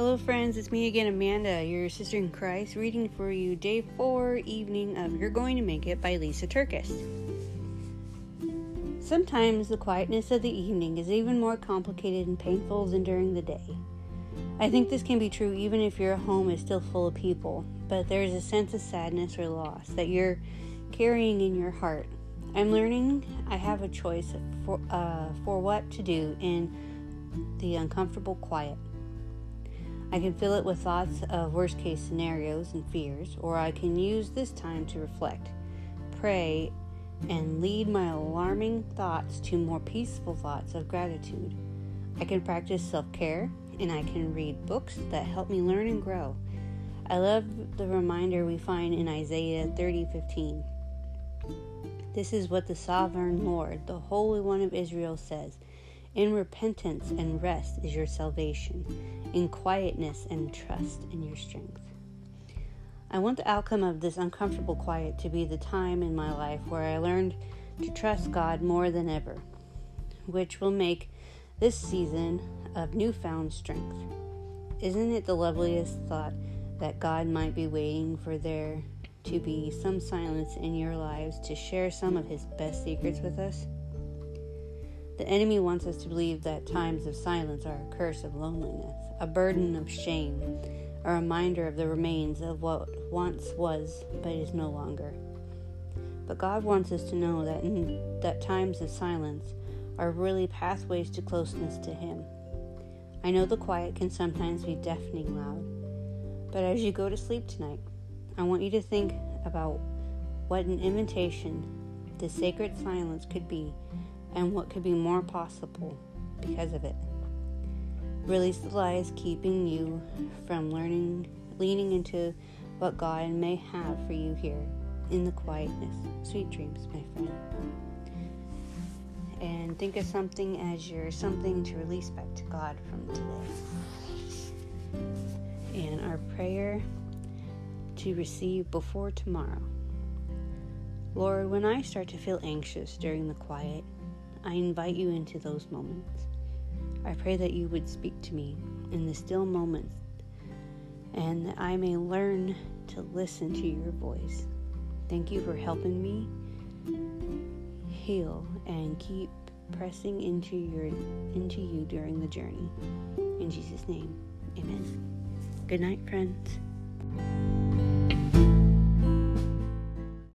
Hello, friends. It's me again, Amanda, your sister in Christ, reading for you day four, evening of You're Going to Make It by Lysa TerKeurst. Sometimes the quietness of the evening is even more complicated and painful than during the day. I think this can be true even if your home is still full of people, but there is a sense of sadness or loss that you're carrying in your heart. I'm learning I have a choice for, uh, for what to do in the uncomfortable quiet. I can fill it with thoughts of worst case scenarios and fears, or I can use this time to reflect, pray, and lead my alarming thoughts to more peaceful thoughts of gratitude. I can practice self care, and I can read books that help me learn and grow. I love the reminder we find in Isaiah 30:15. This is what the sovereign Lord, the Holy One of Israel says. In repentance and rest is your salvation, in quietness and trust in your strength. I want the outcome of this uncomfortable quiet to be the time in my life where I learned to trust God more than ever, which will make this season of newfound strength. Isn't it the loveliest thought that God might be waiting for there to be some silence in your lives to share some of His best secrets with us? The enemy wants us to believe that times of silence are a curse of loneliness, a burden of shame, a reminder of the remains of what once was but is no longer. But God wants us to know that in, that times of silence are really pathways to closeness to Him. I know the quiet can sometimes be deafening loud, but as you go to sleep tonight, I want you to think about what an invitation the sacred silence could be and what could be more possible because of it. Release the lies keeping you from learning, leaning into what God may have for you here in the quietness. Sweet dreams, my friend. And think of something as your something to release back to God from today. And our prayer to receive before tomorrow. Lord, when I start to feel anxious during the quiet, I invite you into those moments. I pray that you would speak to me in the still moments and that I may learn to listen to your voice. Thank you for helping me heal and keep pressing into your into you during the journey. In Jesus name. Amen. Good night, friends.